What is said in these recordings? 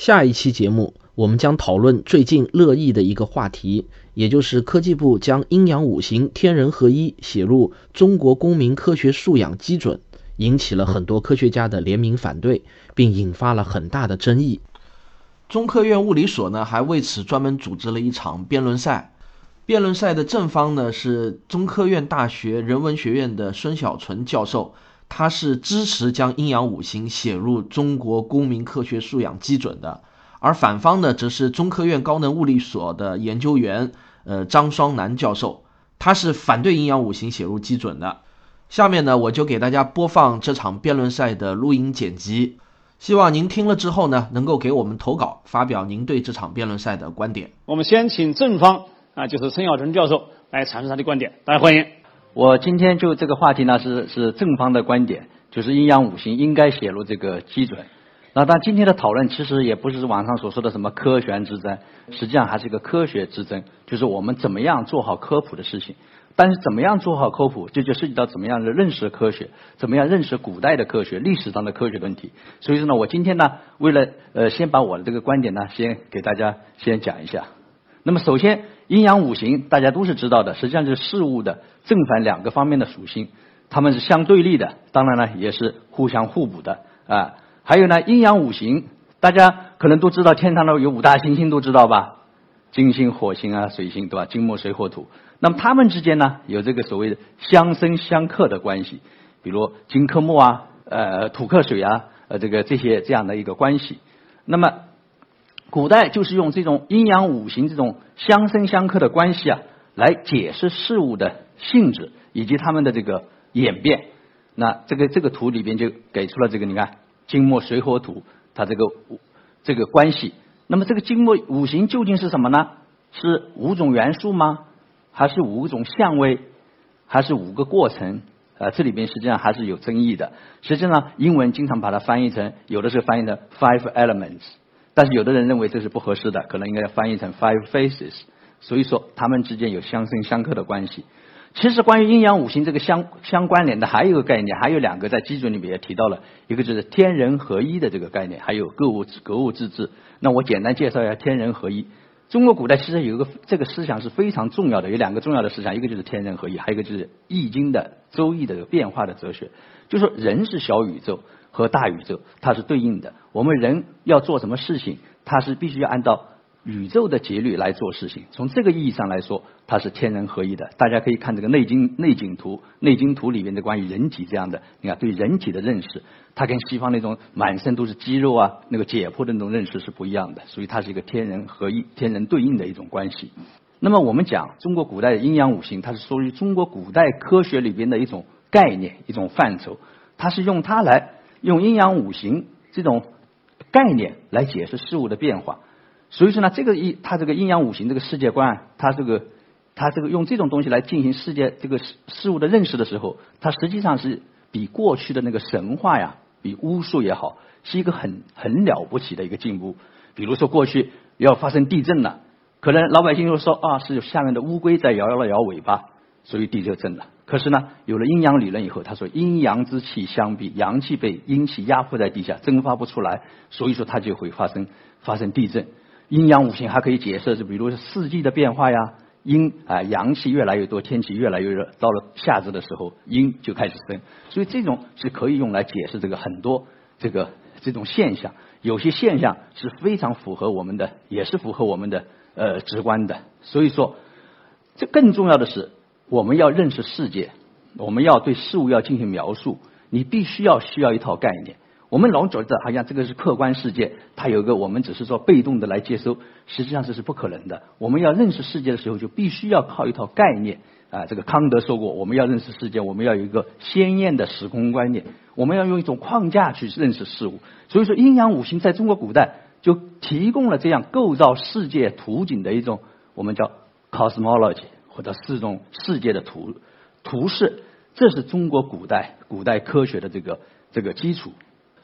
下一期节目，我们将讨论最近热议的一个话题，也就是科技部将阴阳五行天人合一写入中国公民科学素养基准，引起了很多科学家的联名反对，并引发了很大的争议。中科院物理所呢，还为此专门组织了一场辩论赛。辩论赛的正方呢是中科院大学人文学院的孙小纯教授。他是支持将阴阳五行写入中国公民科学素养基准的，而反方呢，则是中科院高能物理所的研究员，呃，张双南教授，他是反对阴阳五行写入基准的。下面呢，我就给大家播放这场辩论赛的录音剪辑，希望您听了之后呢，能够给我们投稿，发表您对这场辩论赛的观点。我们先请正方啊，就是陈小春教授来阐述他的观点，大家欢迎。我今天就这个话题呢，是是正方的观点，就是阴阳五行应该写入这个基准。那但今天的讨论其实也不是网上所说的什么科学之争，实际上还是一个科学之争，就是我们怎么样做好科普的事情。但是怎么样做好科普，这就涉及到怎么样的认识科学，怎么样认识古代的科学、历史上的科学问题。所以说呢，我今天呢，为了呃，先把我的这个观点呢，先给大家先讲一下。那么首先。阴阳五行大家都是知道的，实际上就是事物的正反两个方面的属性，它们是相对立的，当然呢也是互相互补的啊。还有呢，阴阳五行大家可能都知道，天上的有五大行星都知道吧？金星、火星啊、水星对吧？金木水火土，那么它们之间呢有这个所谓的相生相克的关系，比如金克木啊，呃土克水啊，呃这个这些这样的一个关系，那么。古代就是用这种阴阳五行这种相生相克的关系啊，来解释事物的性质以及它们的这个演变。那这个这个图里边就给出了这个，你看金木水火土它这个这个关系。那么这个金木五行究竟是什么呢？是五种元素吗？还是五种相位？还是五个过程？啊，这里边实际上还是有争议的。实际上，英文经常把它翻译成，有的是翻译成 five elements。但是有的人认为这是不合适的，可能应该翻译成 five faces。所以说，他们之间有相生相克的关系。其实，关于阴阳五行这个相相关联的，还有一个概念，还有两个在基准里面也提到了，一个就是天人合一的这个概念，还有格物格物致知。那我简单介绍一下天人合一。中国古代其实有一个这个思想是非常重要的，有两个重要的思想，一个就是天人合一，还有一个就是易经的周易的变化的哲学，就说人是小宇宙。和大宇宙它是对应的，我们人要做什么事情，它是必须要按照宇宙的节律来做事情。从这个意义上来说，它是天人合一的。大家可以看这个《内经》内景图，内经图里面的关于人体这样的，你看对人体的认识，它跟西方那种满身都是肌肉啊那个解剖的那种认识是不一样的。所以它是一个天人合一、天人对应的一种关系。那么我们讲中国古代的阴阳五行，它是属于中国古代科学里边的一种概念、一种范畴，它是用它来。用阴阳五行这种概念来解释事物的变化，所以说呢，这个一它这个阴阳五行这个世界观，它这个它这个用这种东西来进行世界这个事事物的认识的时候，它实际上是比过去的那个神话呀，比巫术也好，是一个很很了不起的一个进步。比如说过去要发生地震了，可能老百姓就说啊，是下面的乌龟在摇了摇尾巴，所以地就震了。可是呢，有了阴阳理论以后，他说阴阳之气相逼，阳气被阴气压迫在地下，蒸发不出来，所以说它就会发生发生地震。阴阳五行还可以解释，就比如四季的变化呀，阴啊阳气越来越多，天气越来越热，到了夏至的时候，阴就开始生，所以这种是可以用来解释这个很多这个这种现象。有些现象是非常符合我们的，也是符合我们的呃直观的。所以说，这更重要的是。我们要认识世界，我们要对事物要进行描述，你必须要需要一套概念。我们老觉得好像这个是客观世界，它有个我们只是说被动的来接收，实际上这是不可能的。我们要认识世界的时候，就必须要靠一套概念啊。这个康德说过，我们要认识世界，我们要有一个鲜艳的时空观念，我们要用一种框架去认识事物。所以说，阴阳五行在中国古代就提供了这样构造世界图景的一种我们叫 cosmology。或者四种世界的图图示，这是中国古代古代科学的这个这个基础。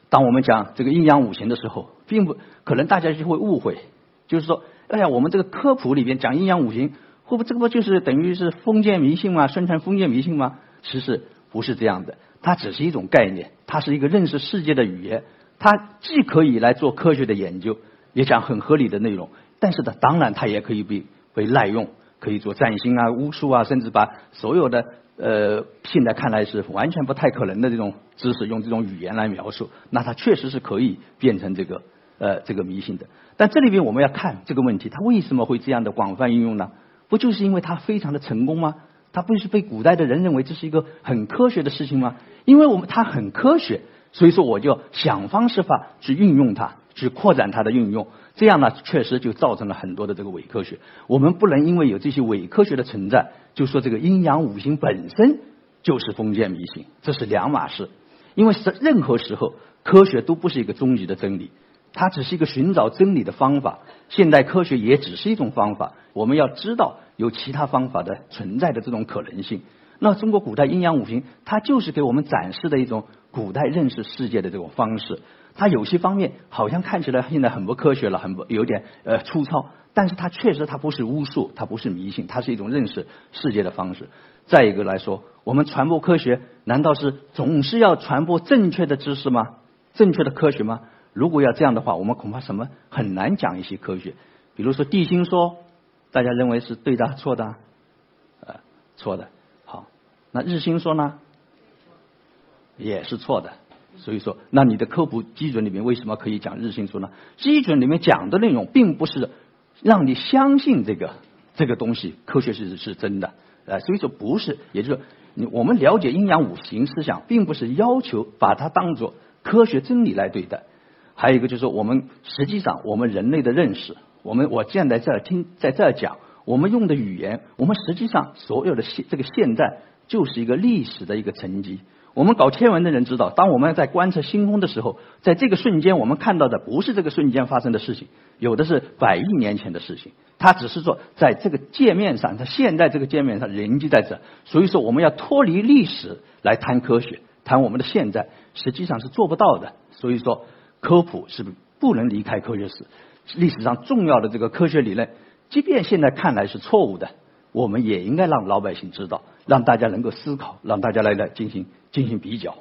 当我们讲这个阴阳五行的时候，并不可能大家就会误会，就是说，哎呀，我们这个科普里边讲阴阳五行，会不会这个不就是等于是封建迷信吗？宣传封建迷信吗？其实不是这样的，它只是一种概念，它是一个认识世界的语言，它既可以来做科学的研究，也讲很合理的内容，但是呢，当然它也可以被被滥用，可以做占星啊、巫术啊，甚至把所有的呃现在看来是完全不太可能的这种知识，用这种语言来描述，那它确实是可以变成这个呃这个迷信的。但这里边我们要看这个问题，它为什么会这样的广泛应用呢？不就是因为它非常的成功吗？它不是被古代的人认为这是一个很科学的事情吗？因为我们它很科学，所以说我就想方设法去运用它。去扩展它的运用，这样呢，确实就造成了很多的这个伪科学。我们不能因为有这些伪科学的存在，就说这个阴阳五行本身就是封建迷信，这是两码事。因为是任何时候，科学都不是一个终极的真理，它只是一个寻找真理的方法。现代科学也只是一种方法，我们要知道有其他方法的存在的这种可能性。那中国古代阴阳五行，它就是给我们展示的一种古代认识世界的这种方式。它有些方面好像看起来现在很不科学了，很不有点呃粗糙，但是它确实它不是巫术，它不是迷信，它是一种认识世界的方式。再一个来说，我们传播科学难道是总是要传播正确的知识吗？正确的科学吗？如果要这样的话，我们恐怕什么很难讲一些科学。比如说地心说，大家认为是对的错的？呃，错的。好，那日心说呢？也是错的。所以说，那你的科普基准里面为什么可以讲日心说呢？基准里面讲的内容并不是让你相信这个这个东西科学是是真的，呃，所以说不是，也就是你我们了解阴阳五行思想，并不是要求把它当做科学真理来对待。还有一个就是，我们实际上我们人类的认识，我们我现在在这听在这讲，我们用的语言，我们实际上所有的现这个现在就是一个历史的一个沉积。我们搞天文的人知道，当我们在观测星空的时候，在这个瞬间，我们看到的不是这个瞬间发生的事情，有的是百亿年前的事情。它只是说，在这个界面上，它现在这个界面上人机在这。所以说，我们要脱离历史来谈科学，谈我们的现在，实际上是做不到的。所以说，科普是不能离开科学史，历史上重要的这个科学理论，即便现在看来是错误的，我们也应该让老百姓知道。让大家能够思考，让大家来来进行进行比较。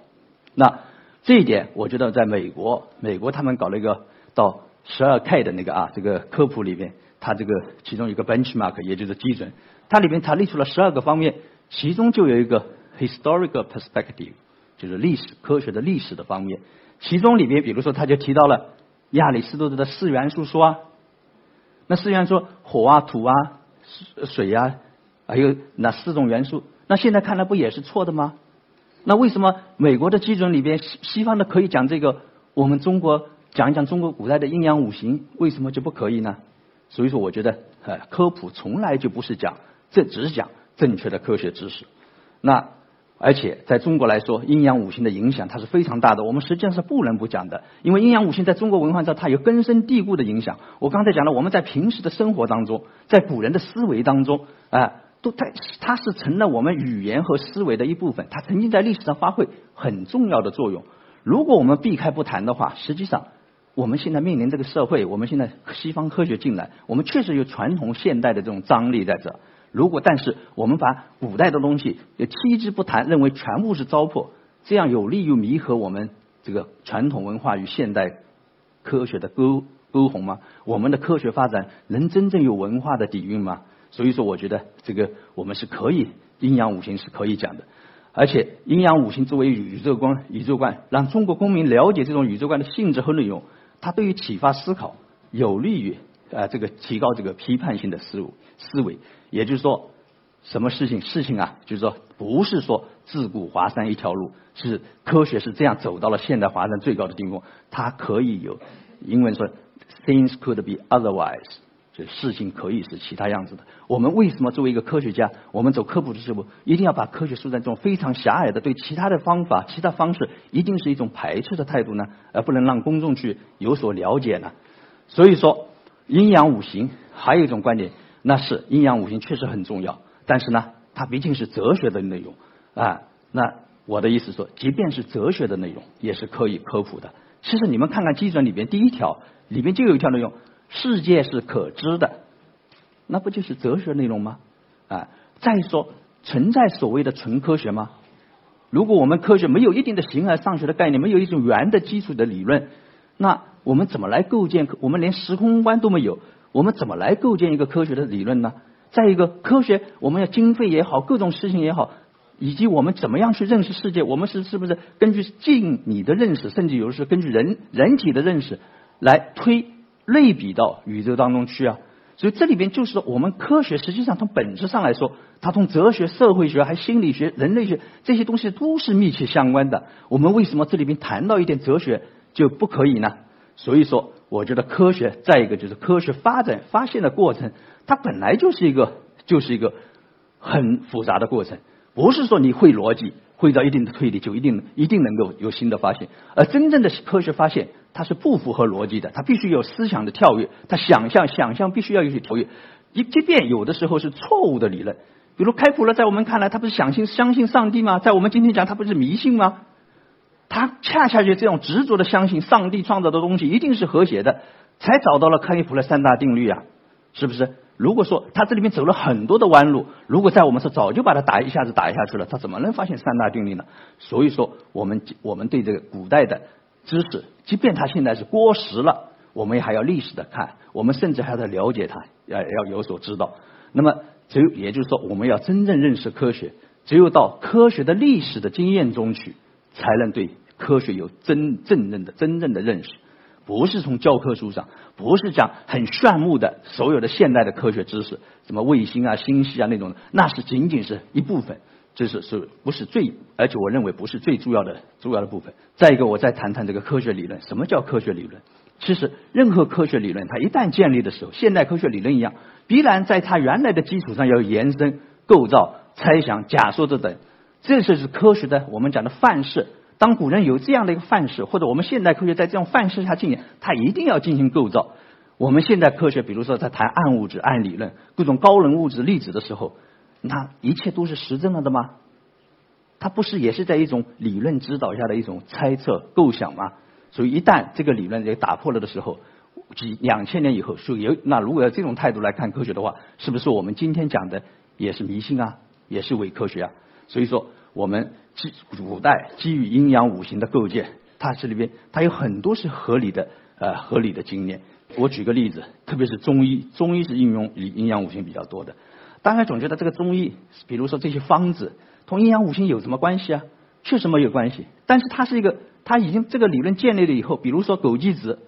那这一点，我觉得在美国，美国他们搞了一个到十二 K 的那个啊，这个科普里边，它这个其中一个 benchmark 也就是基准，它里面它列出了十二个方面，其中就有一个 historical perspective，就是历史科学的历史的方面。其中里面，比如说他就提到了亚里士多德的四元素说啊，那四元素火啊、土啊、水啊，还有那四种元素。那现在看来不也是错的吗？那为什么美国的基准里边西西方的可以讲这个，我们中国讲一讲中国古代的阴阳五行，为什么就不可以呢？所以说，我觉得呃科普从来就不是讲，这只是讲正确的科学知识。那而且在中国来说，阴阳五行的影响它是非常大的，我们实际上是不能不讲的，因为阴阳五行在中国文化上它有根深蒂固的影响。我刚才讲了，我们在平时的生活当中，在古人的思维当中啊。都它它是成了我们语言和思维的一部分，它曾经在历史上发挥很重要的作用。如果我们避开不谈的话，实际上我们现在面临这个社会，我们现在西方科学进来，我们确实有传统现代的这种张力在这。如果但是我们把古代的东西也弃之不谈，认为全部是糟粕，这样有利于弥合我们这个传统文化与现代科学的沟沟鸿吗？我们的科学发展能真正有文化的底蕴吗？所以说，我觉得这个我们是可以阴阳五行是可以讲的，而且阴阳五行作为宇宙观、宇宙观，让中国公民了解这种宇宙观的性质和内容，它对于启发思考有利于啊这个提高这个批判性的思路思维。也就是说，什么事情事情啊，就是说不是说自古华山一条路，是科学是这样走到了现代华山最高的顶峰，它可以有英文说 things could be otherwise。这事情可以是其他样子的。我们为什么作为一个科学家，我们走科普的时候，一定要把科学树在这种非常狭隘的对其他的方法、其他方式，一定是一种排斥的态度呢？而不能让公众去有所了解呢？所以说，阴阳五行还有一种观点，那是阴阳五行确实很重要，但是呢，它毕竟是哲学的内容啊。那我的意思说，即便是哲学的内容，也是可以科普的。其实你们看看基准里边第一条里边就有一条内容。世界是可知的，那不就是哲学内容吗？啊，再说存在所谓的纯科学吗？如果我们科学没有一定的形而上学的概念，没有一种圆的基础的理论，那我们怎么来构建？我们连时空观都没有，我们怎么来构建一个科学的理论呢？再一个，科学我们要经费也好，各种事情也好，以及我们怎么样去认识世界？我们是是不是根据近你的认识，甚至有的是根据人人体的认识来推类比到宇宙当中去啊？所以这里边就是，我们科学实际上从本质上来说，它从哲学、社会学、还心理学、人类学这些东西都是密切相关的。我们为什么这里边谈到一点哲学就不可以呢？所以说，我觉得科学再一个就是科学发展发现的过程，它本来就是一个就是一个很复杂的过程，不是说你会逻辑。会到一定的推理，就一定一定能够有新的发现。而真正的科学发现，它是不符合逻辑的，它必须有思想的跳跃，它想象想象必须要有些跳跃。即即便有的时候是错误的理论，比如开普勒，在我们看来，他不是相信相信上帝吗？在我们今天讲，他不是迷信吗？他恰恰就这种执着的相信上帝创造的东西一定是和谐的，才找到了开普勒三大定律啊，是不是？如果说他这里面走了很多的弯路，如果在我们说早就把它打一下子打下去了，他怎么能发现三大定律呢？所以说，我们我们对这个古代的知识，即便它现在是过时了，我们还要历史的看，我们甚至还要了解它，要要有所知道。那么，只有也就是说，我们要真正认识科学，只有到科学的历史的经验中去，才能对科学有真正的真正的认识。不是从教科书上，不是讲很炫目的所有的现代的科学知识，什么卫星啊、星系啊那种，那是仅仅是一部分，这是是不是最？而且我认为不是最重要的重要的部分。再一个，我再谈谈这个科学理论。什么叫科学理论？其实任何科学理论，它一旦建立的时候，现代科学理论一样，必然在它原来的基础上要延伸、构造、猜想、假说这等，这就是科学的我们讲的范式。当古人有这样的一个范式，或者我们现代科学在这种范式下进行，它一定要进行构造。我们现代科学，比如说在谈暗物质、暗理论、各种高能物质粒子的时候，那一切都是实证了的吗？它不是也是在一种理论指导下的一种猜测构想吗？所以一旦这个理论也打破了的时候，几两千年以后，所以那如果要这种态度来看科学的话，是不是我们今天讲的也是迷信啊，也是伪科学啊？所以说我们。基古代基于阴阳五行的构建，它这里边它有很多是合理的呃合理的经验。我举个例子，特别是中医，中医是应用阴阳五行比较多的。大家总觉得这个中医，比如说这些方子，同阴阳五行有什么关系啊？确实没有关系。但是它是一个，它已经这个理论建立了以后，比如说枸杞子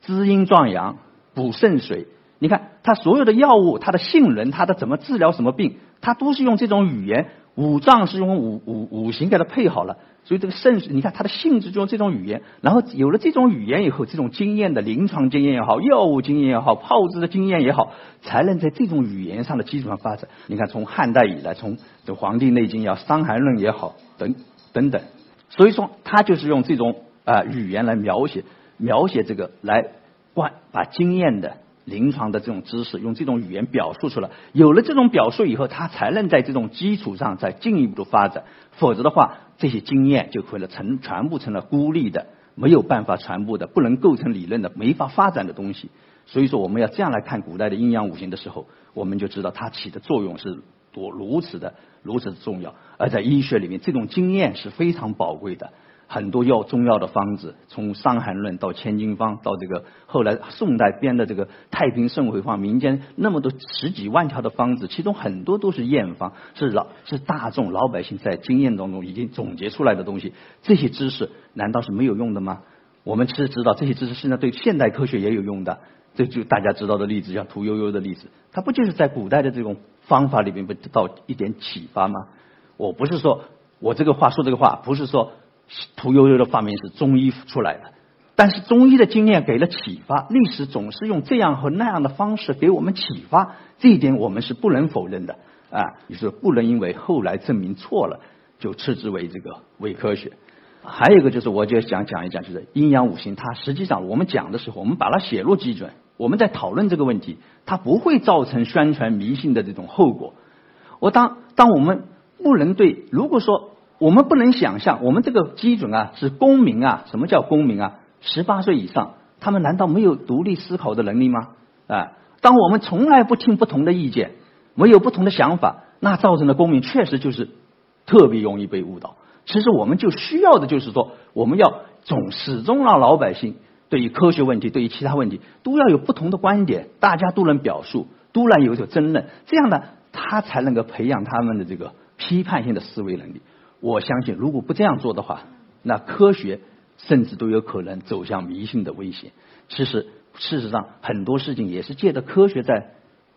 滋阴壮阳、补肾水，你看它所有的药物，它的性能，它的怎么治疗什么病，它都是用这种语言。五脏是用五五五行给它配好了，所以这个肾，你看它的性质就用这种语言，然后有了这种语言以后，这种经验的临床经验也好，药物经验也好，炮制的经验也好，才能在这种语言上的基础上发展。你看从汉代以来，从这《黄帝内经》也好，《伤寒论》也好，等等等，所以说他就是用这种啊语言来描写描写这个来关把经验的。临床的这种知识，用这种语言表述出来，有了这种表述以后，他才能在这种基础上再进一步的发展。否则的话，这些经验就会了成全部成了孤立的，没有办法传播的，不能构成理论的，没法发展的东西。所以说，我们要这样来看古代的阴阳五行的时候，我们就知道它起的作用是多如此的如此的重要。而在医学里面，这种经验是非常宝贵的。很多药中药的方子，从《伤寒论》到《千金方》，到这个后来宋代编的这个《太平盛会方》，民间那么多十几万条的方子，其中很多都是验方，是老是大众老百姓在经验当中已经总结出来的东西。这些知识难道是没有用的吗？我们其实知道，这些知识现在对现代科学也有用的。这就大家知道的例子，像屠呦呦的例子，它不就是在古代的这种方法里面不得到一点启发吗？我不是说我这个话说这个话，不是说。屠呦呦的发明是中医出来的，但是中医的经验给了启发，历史总是用这样和那样的方式给我们启发，这一点我们是不能否认的啊！你说不能因为后来证明错了就斥之为这个伪科学。还有一个就是，我就想讲一讲，就是阴阳五行，它实际上我们讲的时候，我们把它写入基准，我们在讨论这个问题，它不会造成宣传迷信的这种后果。我当当我们不能对，如果说。我们不能想象，我们这个基准啊是公民啊？什么叫公民啊？十八岁以上，他们难道没有独立思考的能力吗？啊，当我们从来不听不同的意见，没有不同的想法，那造成的公民确实就是特别容易被误导。其实我们就需要的就是说，我们要总始终让老百姓对于科学问题，对于其他问题，都要有不同的观点，大家都能表述，都能有所争论，这样呢，他才能够培养他们的这个批判性的思维能力。我相信，如果不这样做的话，那科学甚至都有可能走向迷信的危险。其实，事实上，很多事情也是借着科学在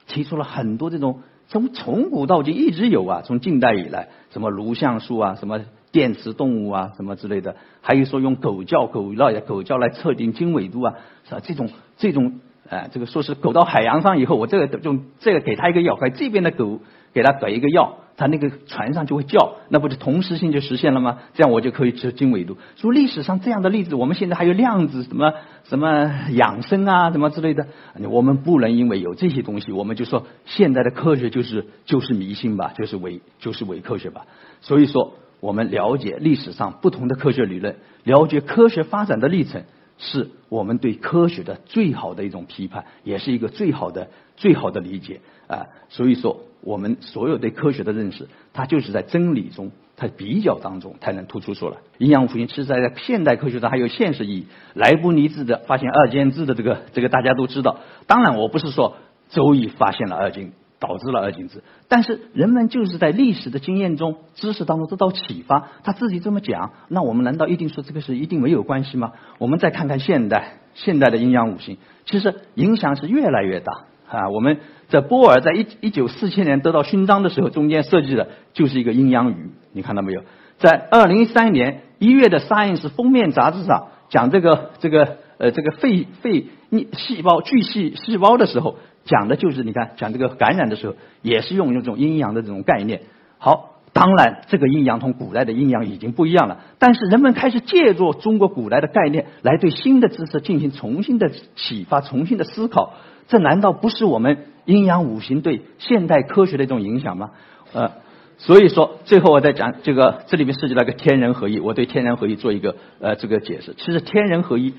提出了很多这种从从古到今一直有啊，从近代以来，什么颅像素啊，什么电磁动物啊，什么之类的，还有说用狗叫狗来狗叫来测定经纬度啊，是吧？这种这种，哎，这个说是狗到海洋上以后，我这个用这个给他一个药，给这边的狗给他给一个药。它那个船上就会叫，那不就同时性就实现了吗？这样我就可以知经纬度。说历史上这样的例子，我们现在还有量子什么什么养生啊，什么之类的。我们不能因为有这些东西，我们就说现在的科学就是就是迷信吧，就是伪就是伪科学吧。所以说，我们了解历史上不同的科学理论，了解科学发展的历程，是我们对科学的最好的一种批判，也是一个最好的最好的理解啊。所以说。我们所有对科学的认识，它就是在真理中，它比较当中才能突出出来。阴阳五行其实在现代科学上还有现实意义。莱布尼兹的发现二进制的这个这个大家都知道。当然，我不是说周易发现了二进，导致了二进制。但是人们就是在历史的经验中、知识当中得到启发，他自己这么讲，那我们难道一定说这个是一定没有关系吗？我们再看看现代现代的阴阳五行，其实影响是越来越大啊。我们。在波尔在一一九四七年得到勋章的时候，中间设计的就是一个阴阳鱼，你看到没有？在二零一三年一月的《Science》封面杂志上讲这个这个呃这个肺肺细胞巨细细胞的时候，讲的就是你看讲这个感染的时候，也是用这种阴阳的这种概念。好，当然这个阴阳同古代的阴阳已经不一样了，但是人们开始借助中国古代的概念来对新的知识进行重新的启发、重新的思考。这难道不是我们阴阳五行对现代科学的一种影响吗？呃，所以说最后我再讲这个，这里面涉及到一个天人合一，我对天人合一做一个呃这个解释。其实天人合一，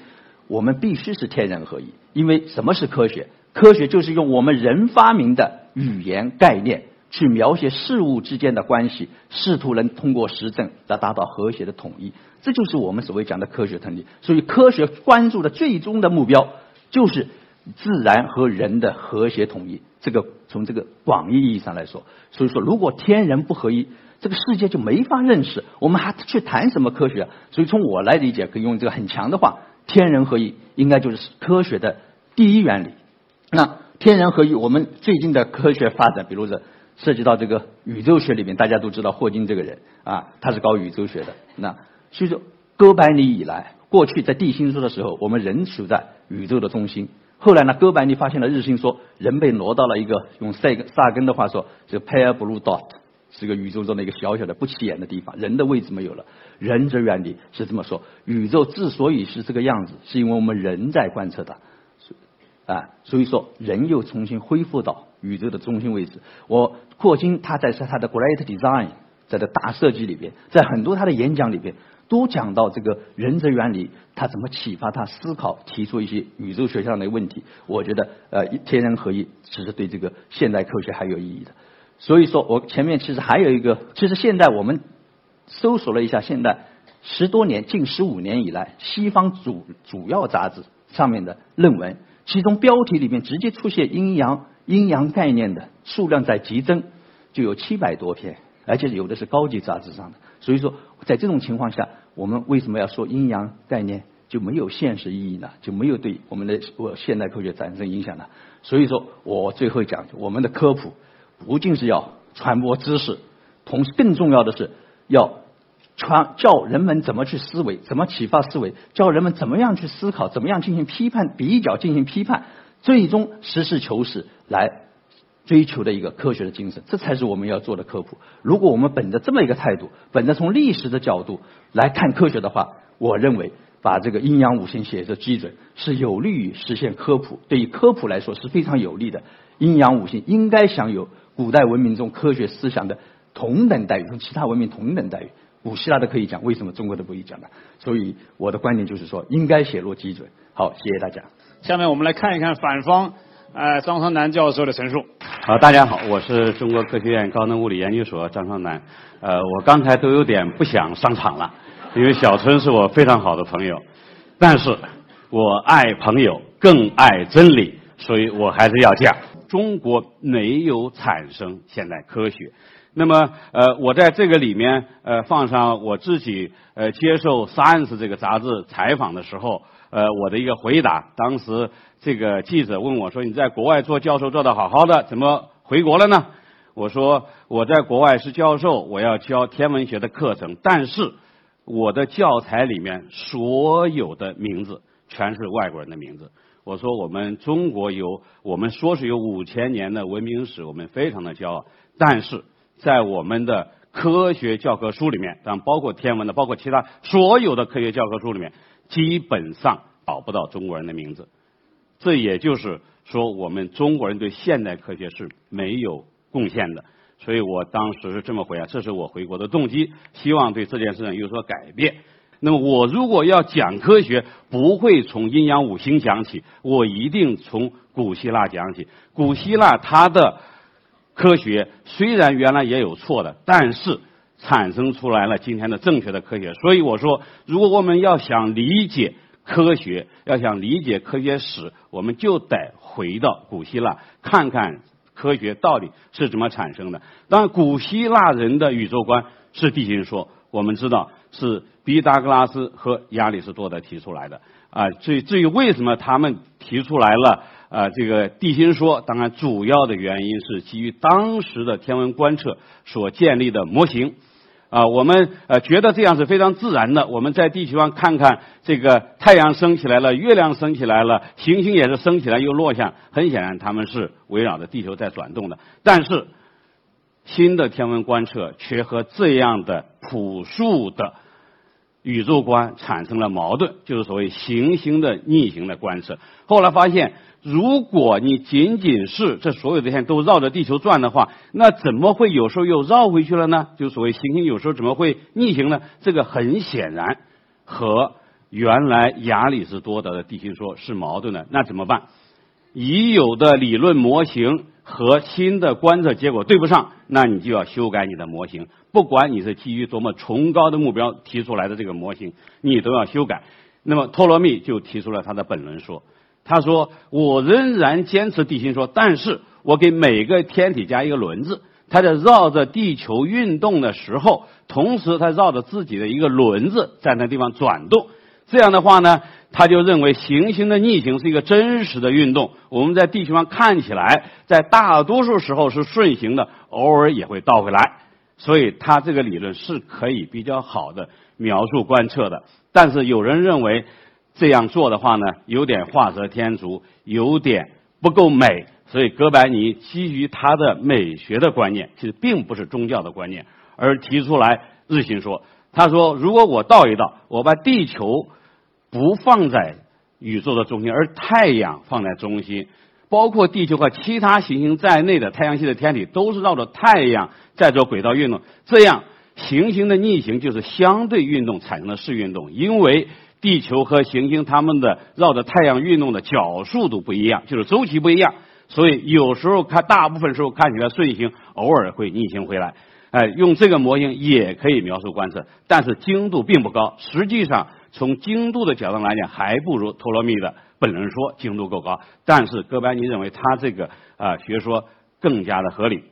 我们必须是天人合一，因为什么是科学？科学就是用我们人发明的语言概念去描写事物之间的关系，试图能通过实证来达到和谐的统一。这就是我们所谓讲的科学统一。所以科学关注的最终的目标就是。自然和人的和谐统一，这个从这个广义意义上来说，所以说如果天人不合一，这个世界就没法认识。我们还去谈什么科学？所以从我来理解，可以用这个很强的话：天人合一应该就是科学的第一原理。那天人合一，我们最近的科学发展，比如说涉及到这个宇宙学里面，大家都知道霍金这个人啊，他是搞宇宙学的。那所以说，哥白尼以来，过去在地心说的时候，我们人处在宇宙的中心。后来呢，哥白尼发现了日心说，人被挪到了一个用塞根萨根的话说，就 pale blue dot，是个宇宙中的一个小小的不起眼的地方，人的位置没有了。人之原理是这么说，宇宙之所以是这个样子，是因为我们人在观测它，啊，所以说人又重新恢复到宇宙的中心位置。我霍金他在他的 Great Design，在的大设计里边，在很多他的演讲里边。都讲到这个人则原理，他怎么启发他思考，提出一些宇宙学上的问题。我觉得，呃，天人合一其实对这个现代科学还有意义的。所以说我前面其实还有一个，其实现在我们搜索了一下，现在十多年，近十五年以来，西方主主要杂志上面的论文，其中标题里面直接出现阴阳阴阳概念的数量在急增，就有七百多篇，而且有的是高级杂志上的。所以说，在这种情况下。我们为什么要说阴阳概念就没有现实意义呢？就没有对我们的我现代科学产生影响呢？所以说我最后讲，我们的科普不仅是要传播知识，同时更重要的是要传教人们怎么去思维，怎么启发思维，教人们怎么样去思考，怎么样进行批判、比较、进行批判，最终实事求是来。追求的一个科学的精神，这才是我们要做的科普。如果我们本着这么一个态度，本着从历史的角度来看科学的话，我认为把这个阴阳五行写作基准是有利于实现科普，对于科普来说是非常有利的。阴阳五行应该享有古代文明中科学思想的同等待遇，同其他文明同等待遇。古希腊的可以讲，为什么中国的不可以讲呢？所以我的观点就是说，应该写入基准。好，谢谢大家。下面我们来看一看反方。哎，张双南教授的陈述。好，大家好，我是中国科学院高能物理研究所张双南。呃，我刚才都有点不想上场了，因为小春是我非常好的朋友。但是，我爱朋友，更爱真理，所以我还是要讲，中国没有产生现代科学。那么，呃，我在这个里面，呃，放上我自己，呃，接受《Science》这个杂志采访的时候，呃，我的一个回答。当时这个记者问我说：“你在国外做教授做得好好的，怎么回国了呢？”我说：“我在国外是教授，我要教天文学的课程，但是我的教材里面所有的名字全是外国人的名字。”我说：“我们中国有，我们说是有五千年的文明史，我们非常的骄傲，但是。”在我们的科学教科书里面，当然包括天文的，包括其他所有的科学教科书里面，基本上找不到中国人的名字。这也就是说，我们中国人对现代科学是没有贡献的。所以我当时是这么回答，这是我回国的动机，希望对这件事情有所改变。那么我如果要讲科学，不会从阴阳五行讲起，我一定从古希腊讲起。古希腊它的。科学虽然原来也有错的，但是产生出来了今天的正确的科学。所以我说，如果我们要想理解科学，要想理解科学史，我们就得回到古希腊，看看科学到底是怎么产生的。当然，古希腊人的宇宙观是地心说，我们知道是毕达哥拉斯和亚里士多德提出来的。啊，至至于为什么他们提出来了？啊，这个地心说，当然主要的原因是基于当时的天文观测所建立的模型。啊，我们呃觉得这样是非常自然的。我们在地球上看看，这个太阳升起来了，月亮升起来了，行星也是升起来又落下，很显然他们是围绕着地球在转动的。但是新的天文观测却和这样的朴素的。宇宙观产生了矛盾，就是所谓行星的逆行的观测。后来发现，如果你仅仅是这所有这些都绕着地球转的话，那怎么会有时候又绕回去了呢？就所谓行星有时候怎么会逆行呢？这个很显然和原来亚里士多德的地心说是矛盾的。那怎么办？已有的理论模型。和新的观测结果对不上，那你就要修改你的模型。不管你是基于多么崇高的目标提出来的这个模型，你都要修改。那么托勒密就提出了他的本论说，他说：“我仍然坚持地心说，但是我给每个天体加一个轮子，它在绕着地球运动的时候，同时它绕着自己的一个轮子在那地方转动。这样的话呢？”他就认为行星的逆行是一个真实的运动，我们在地球上看起来，在大多数时候是顺行的，偶尔也会倒回来。所以他这个理论是可以比较好的描述观测的。但是有人认为这样做的话呢，有点画蛇添足，有点不够美。所以哥白尼基于他的美学的观念，其实并不是宗教的观念，而提出来日心说。他说，如果我倒一倒，我把地球。不放在宇宙的中心，而太阳放在中心，包括地球和其他行星在内的太阳系的天体都是绕着太阳在做轨道运动。这样，行星的逆行就是相对运动产生的视运动，因为地球和行星它们的绕着太阳运动的角速度不一样，就是周期不一样，所以有时候看大部分时候看起来顺行，偶尔会逆行回来。哎，用这个模型也可以描述观测，但是精度并不高。实际上。从精度的角度来讲，还不如托勒密的本人说精度够高。但是哥白尼认为他这个啊学说更加的合理。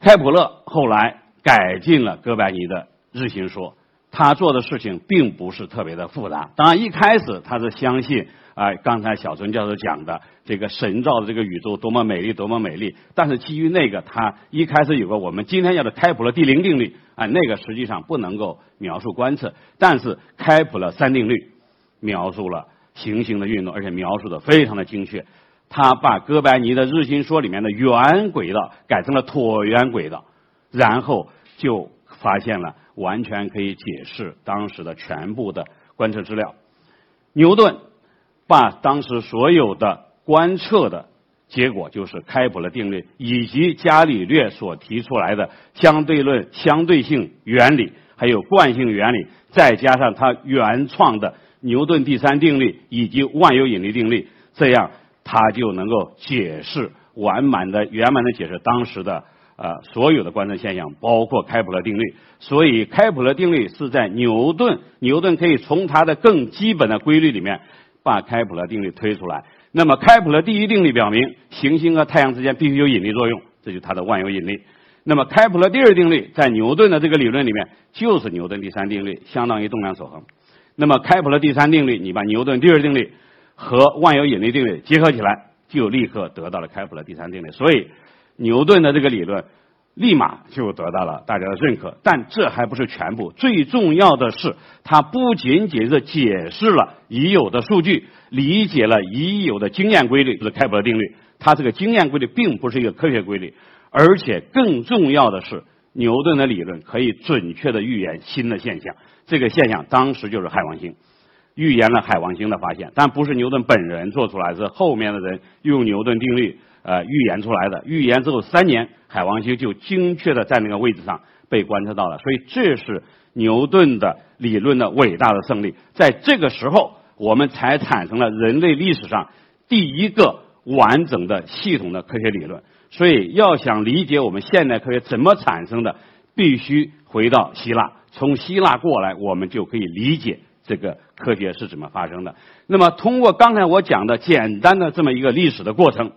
开普勒后来改进了哥白尼的日心说，他做的事情并不是特别的复杂。当然一开始他是相信啊刚才小春教授讲的这个神造的这个宇宙多么美丽多么美丽，但是基于那个他一开始有个我们今天叫的开普勒第零定律。啊，那个实际上不能够描述观测，但是开普勒三定律描述了行星的运动，而且描述的非常的精确。他把哥白尼的日心说里面的圆轨道改成了椭圆轨道，然后就发现了完全可以解释当时的全部的观测资料。牛顿把当时所有的观测的。结果就是开普勒定律以及伽利略所提出来的相对论相对性原理，还有惯性原理，再加上他原创的牛顿第三定律以及万有引力定律，这样他就能够解释完满的圆满的解释当时的呃所有的观测现象，包括开普勒定律。所以开普勒定律是在牛顿，牛顿可以从他的更基本的规律里面把开普勒定律推出来。那么开普勒第一定律表明，行星和太阳之间必须有引力作用，这就是它的万有引力。那么开普勒第二定律在牛顿的这个理论里面就是牛顿第三定律，相当于动量守恒。那么开普勒第三定律，你把牛顿第二定律和万有引力定律结合起来，就立刻得到了开普勒第三定律。所以牛顿的这个理论。立马就得到了大家的认可，但这还不是全部。最重要的是，它不仅仅是解释了已有的数据，理解了已有的经验规律，就是开普勒定律。它这个经验规律并不是一个科学规律，而且更重要的是，牛顿的理论可以准确的预言新的现象。这个现象当时就是海王星，预言了海王星的发现，但不是牛顿本人做出来，是后面的人用牛顿定律。呃，预言出来的，预言之后三年，海王星就精确的在那个位置上被观测到了，所以这是牛顿的理论的伟大的胜利。在这个时候，我们才产生了人类历史上第一个完整的系统的科学理论。所以，要想理解我们现代科学怎么产生的，必须回到希腊，从希腊过来，我们就可以理解这个科学是怎么发生的。那么，通过刚才我讲的简单的这么一个历史的过程。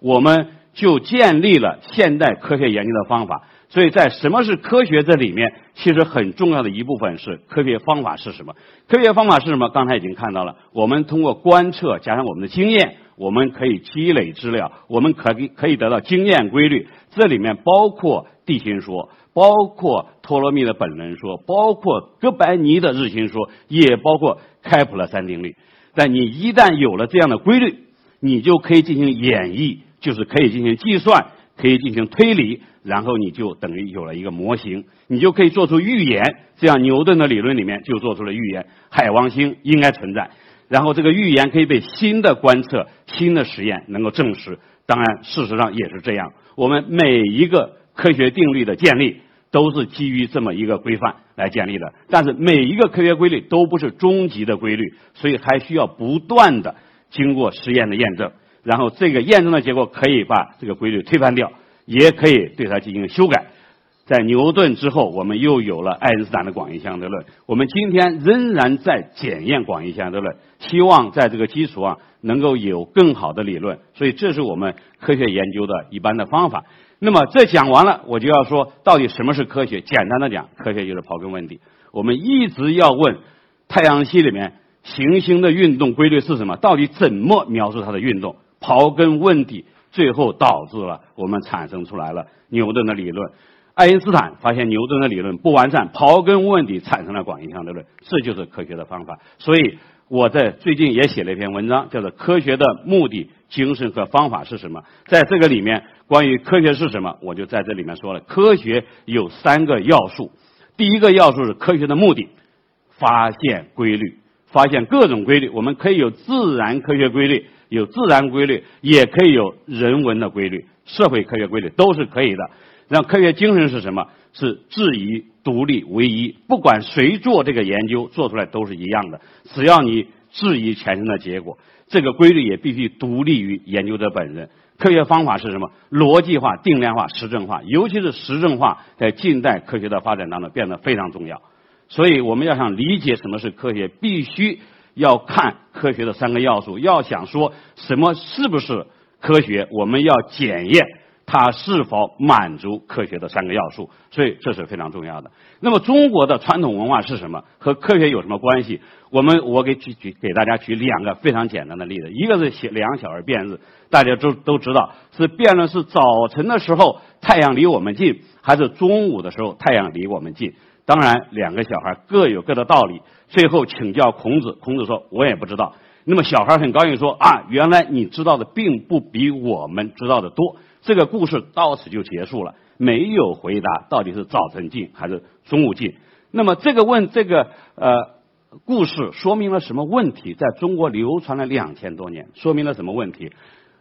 我们就建立了现代科学研究的方法，所以在什么是科学这里面，其实很重要的一部分是科学方法是什么？科学方法是什么？刚才已经看到了，我们通过观测加上我们的经验，我们可以积累资料，我们可以可以得到经验规律。这里面包括地心说，包括托勒密的本能说，包括哥白尼的日心说，也包括开普勒三定律。但你一旦有了这样的规律，你就可以进行演绎。就是可以进行计算，可以进行推理，然后你就等于有了一个模型，你就可以做出预言。这样牛顿的理论里面就做出了预言，海王星应该存在。然后这个预言可以被新的观测、新的实验能够证实。当然，事实上也是这样。我们每一个科学定律的建立都是基于这么一个规范来建立的。但是每一个科学规律都不是终极的规律，所以还需要不断的经过实验的验证。然后这个验证的结果可以把这个规律推翻掉，也可以对它进行修改。在牛顿之后，我们又有了爱因斯坦的广义相对论。我们今天仍然在检验广义相对论，希望在这个基础上能够有更好的理论。所以这是我们科学研究的一般的方法。那么这讲完了，我就要说到底什么是科学？简单的讲，科学就是刨根问底。我们一直要问太阳系里面行星的运动规律是什么？到底怎么描述它的运动？刨根问底，最后导致了我们产生出来了牛顿的理论。爱因斯坦发现牛顿的理论不完善，刨根问底产生了广义相对论，这就是科学的方法。所以我在最近也写了一篇文章，叫做《科学的目的、精神和方法是什么》。在这个里面，关于科学是什么，我就在这里面说了，科学有三个要素。第一个要素是科学的目的，发现规律，发现各种规律。我们可以有自然科学规律。有自然规律，也可以有人文的规律，社会科学规律都是可以的。让科学精神是什么？是质疑、独立、唯一。不管谁做这个研究，做出来都是一样的。只要你质疑全身的结果，这个规律也必须独立于研究者本人。科学方法是什么？逻辑化、定量化、实证化，尤其是实证化，在近代科学的发展当中变得非常重要。所以，我们要想理解什么是科学，必须。要看科学的三个要素，要想说什么是不是科学，我们要检验它是否满足科学的三个要素，所以这是非常重要的。那么中国的传统文化是什么？和科学有什么关系？我们我给举举给大家举两个非常简单的例子，一个是写两小儿辩日，大家都都知道是辩论是早晨的时候太阳离我们近，还是中午的时候太阳离我们近？当然，两个小孩各有各的道理。最后请教孔子，孔子说：“我也不知道。”那么小孩很高兴说：“啊，原来你知道的并不比我们知道的多。”这个故事到此就结束了，没有回答到底是早晨进还是中午进。那么这个问这个呃故事说明了什么问题？在中国流传了两千多年，说明了什么问题？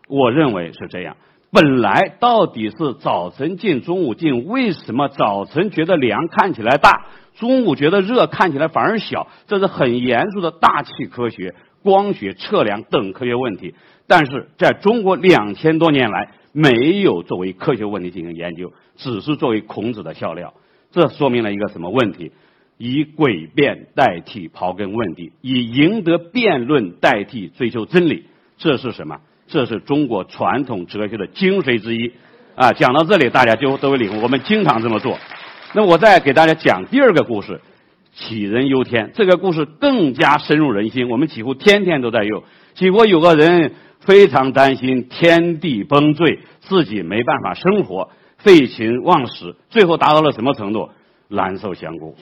我认为是这样。本来到底是早晨进中午进，为什么早晨觉得凉看起来大，中午觉得热看起来反而小？这是很严肃的大气科学、光学测量等科学问题。但是在中国两千多年来，没有作为科学问题进行研究，只是作为孔子的笑料。这说明了一个什么问题？以诡辩代替刨根问底，以赢得辩论代替追求真理，这是什么？这是中国传统哲学的精髓之一。啊，讲到这里，大家就都会领悟。我们经常这么做。那我再给大家讲第二个故事，杞人忧天。这个故事更加深入人心，我们几乎天天都在用。结果有个人非常担心天地崩坠，自己没办法生活，废寝忘食，最后达到了什么程度？蓝瘦香菇。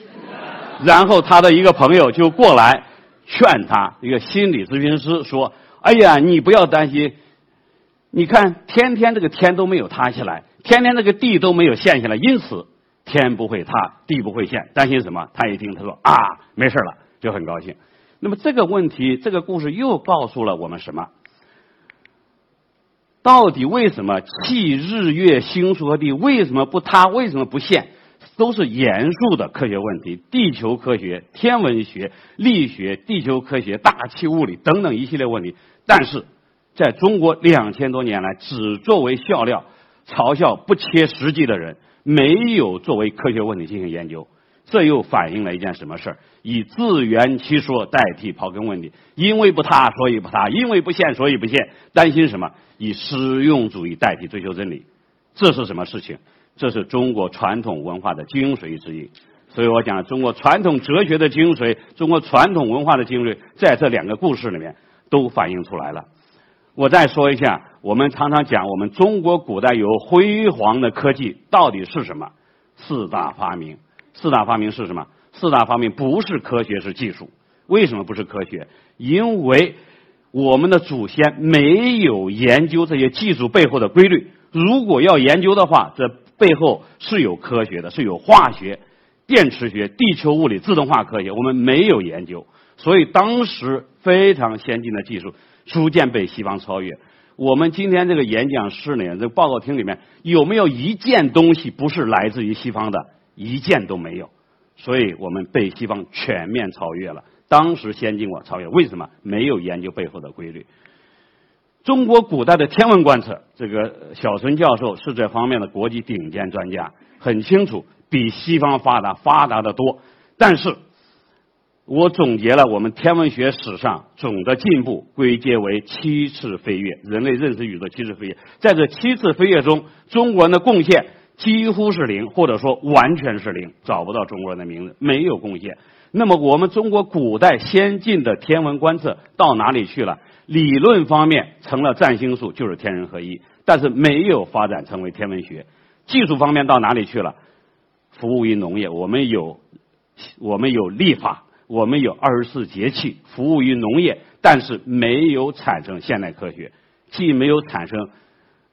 然后他的一个朋友就过来劝他，一个心理咨询师说：“哎呀，你不要担心。”你看，天天这个天都没有塌下来，天天这个地都没有陷下来，因此天不会塌，地不会陷，担心什么？他一听，他说啊，没事了，就很高兴。那么这个问题，这个故事又告诉了我们什么？到底为什么气、日月、星宿和地为什么不塌？为什么不陷？都是严肃的科学问题，地球科学、天文学、力学、地球科学、大气物理等等一系列问题，但是。在中国两千多年来，只作为笑料、嘲笑不切实际的人，没有作为科学问题进行研究。这又反映了一件什么事儿？以自圆其说代替刨根问底，因为不塌，所以不塌；因为不现，所以不现。担心什么？以实用主义代替追求真理，这是什么事情？这是中国传统文化的精髓之一。所以我讲，中国传统哲学的精髓，中国传统文化的精髓，在这两个故事里面都反映出来了。我再说一下，我们常常讲，我们中国古代有辉煌的科技，到底是什么？四大发明。四大发明是什么？四大发明不是科学，是技术。为什么不是科学？因为我们的祖先没有研究这些技术背后的规律。如果要研究的话，这背后是有科学的，是有化学、电磁学、地球物理、自动化科学，我们没有研究，所以当时非常先进的技术。逐渐被西方超越。我们今天这个演讲室里面，这个报告厅里面有没有一件东西不是来自于西方的？一件都没有。所以我们被西方全面超越了。当时先进过，超越。为什么？没有研究背后的规律。中国古代的天文观测，这个小孙教授是这方面的国际顶尖专家，很清楚，比西方发达，发达的多。但是。我总结了我们天文学史上总的进步，归结为七次飞跃。人类认识宇宙七次飞跃，在这七次飞跃中，中国人的贡献几乎是零，或者说完全是零，找不到中国人的名字，没有贡献。那么，我们中国古代先进的天文观测到哪里去了？理论方面成了占星术，就是天人合一，但是没有发展成为天文学。技术方面到哪里去了？服务于农业，我们有我们有立法。我们有二十四节气，服务于农业，但是没有产生现代科学，既没有产生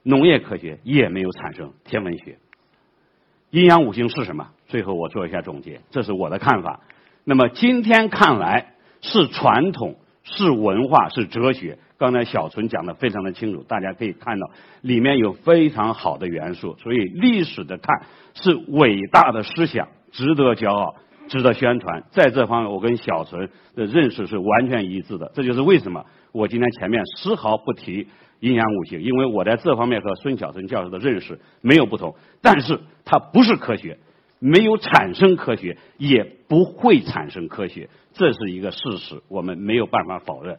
农业科学，也没有产生天文学。阴阳五行是什么？最后我做一下总结，这是我的看法。那么今天看来是传统，是文化，是哲学。刚才小纯讲的非常的清楚，大家可以看到里面有非常好的元素。所以历史的看是伟大的思想，值得骄傲。值得宣传，在这方面我跟小陈的认识是完全一致的。这就是为什么我今天前面丝毫不提阴阳五行，因为我在这方面和孙小陈教授的认识没有不同。但是它不是科学，没有产生科学，也不会产生科学，这是一个事实，我们没有办法否认。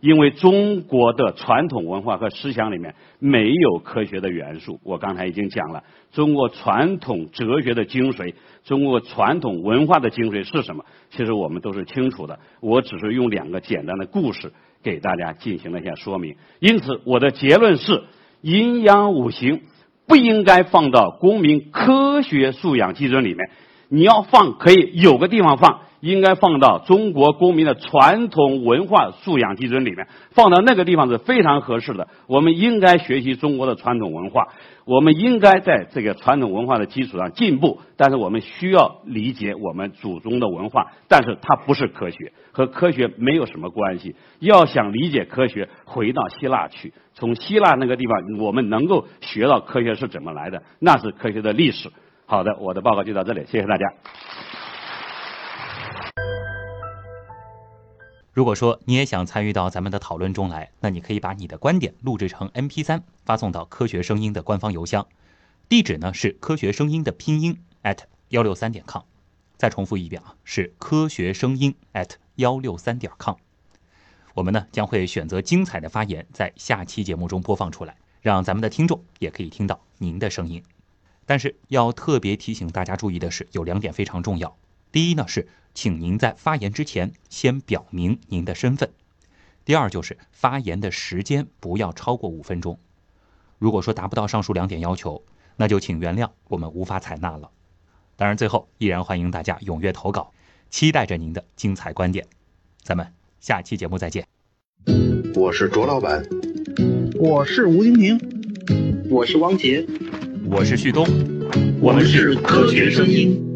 因为中国的传统文化和思想里面没有科学的元素，我刚才已经讲了。中国传统哲学的精髓，中国传统文化的精髓是什么？其实我们都是清楚的。我只是用两个简单的故事给大家进行了一下说明。因此，我的结论是：阴阳五行不应该放到公民科学素养基准里面。你要放，可以有个地方放。应该放到中国公民的传统文化素养基准里面，放到那个地方是非常合适的。我们应该学习中国的传统文化，我们应该在这个传统文化的基础上进步。但是我们需要理解我们祖宗的文化，但是它不是科学，和科学没有什么关系。要想理解科学，回到希腊去，从希腊那个地方，我们能够学到科学是怎么来的，那是科学的历史。好的，我的报告就到这里，谢谢大家。如果说你也想参与到咱们的讨论中来，那你可以把你的观点录制成 MP3 发送到科学声音的官方邮箱，地址呢是科学声音的拼音 at 幺六三点 com。再重复一遍啊，是科学声音 at 幺六三点 com。我们呢将会选择精彩的发言，在下期节目中播放出来，让咱们的听众也可以听到您的声音。但是要特别提醒大家注意的是，有两点非常重要。第一呢是。请您在发言之前先表明您的身份。第二就是发言的时间不要超过五分钟。如果说达不到上述两点要求，那就请原谅我们无法采纳了。当然，最后依然欢迎大家踊跃投稿，期待着您的精彩观点。咱们下期节目再见。我是卓老板，我是吴京平，我是汪杰，我是旭东，我们是科学声音。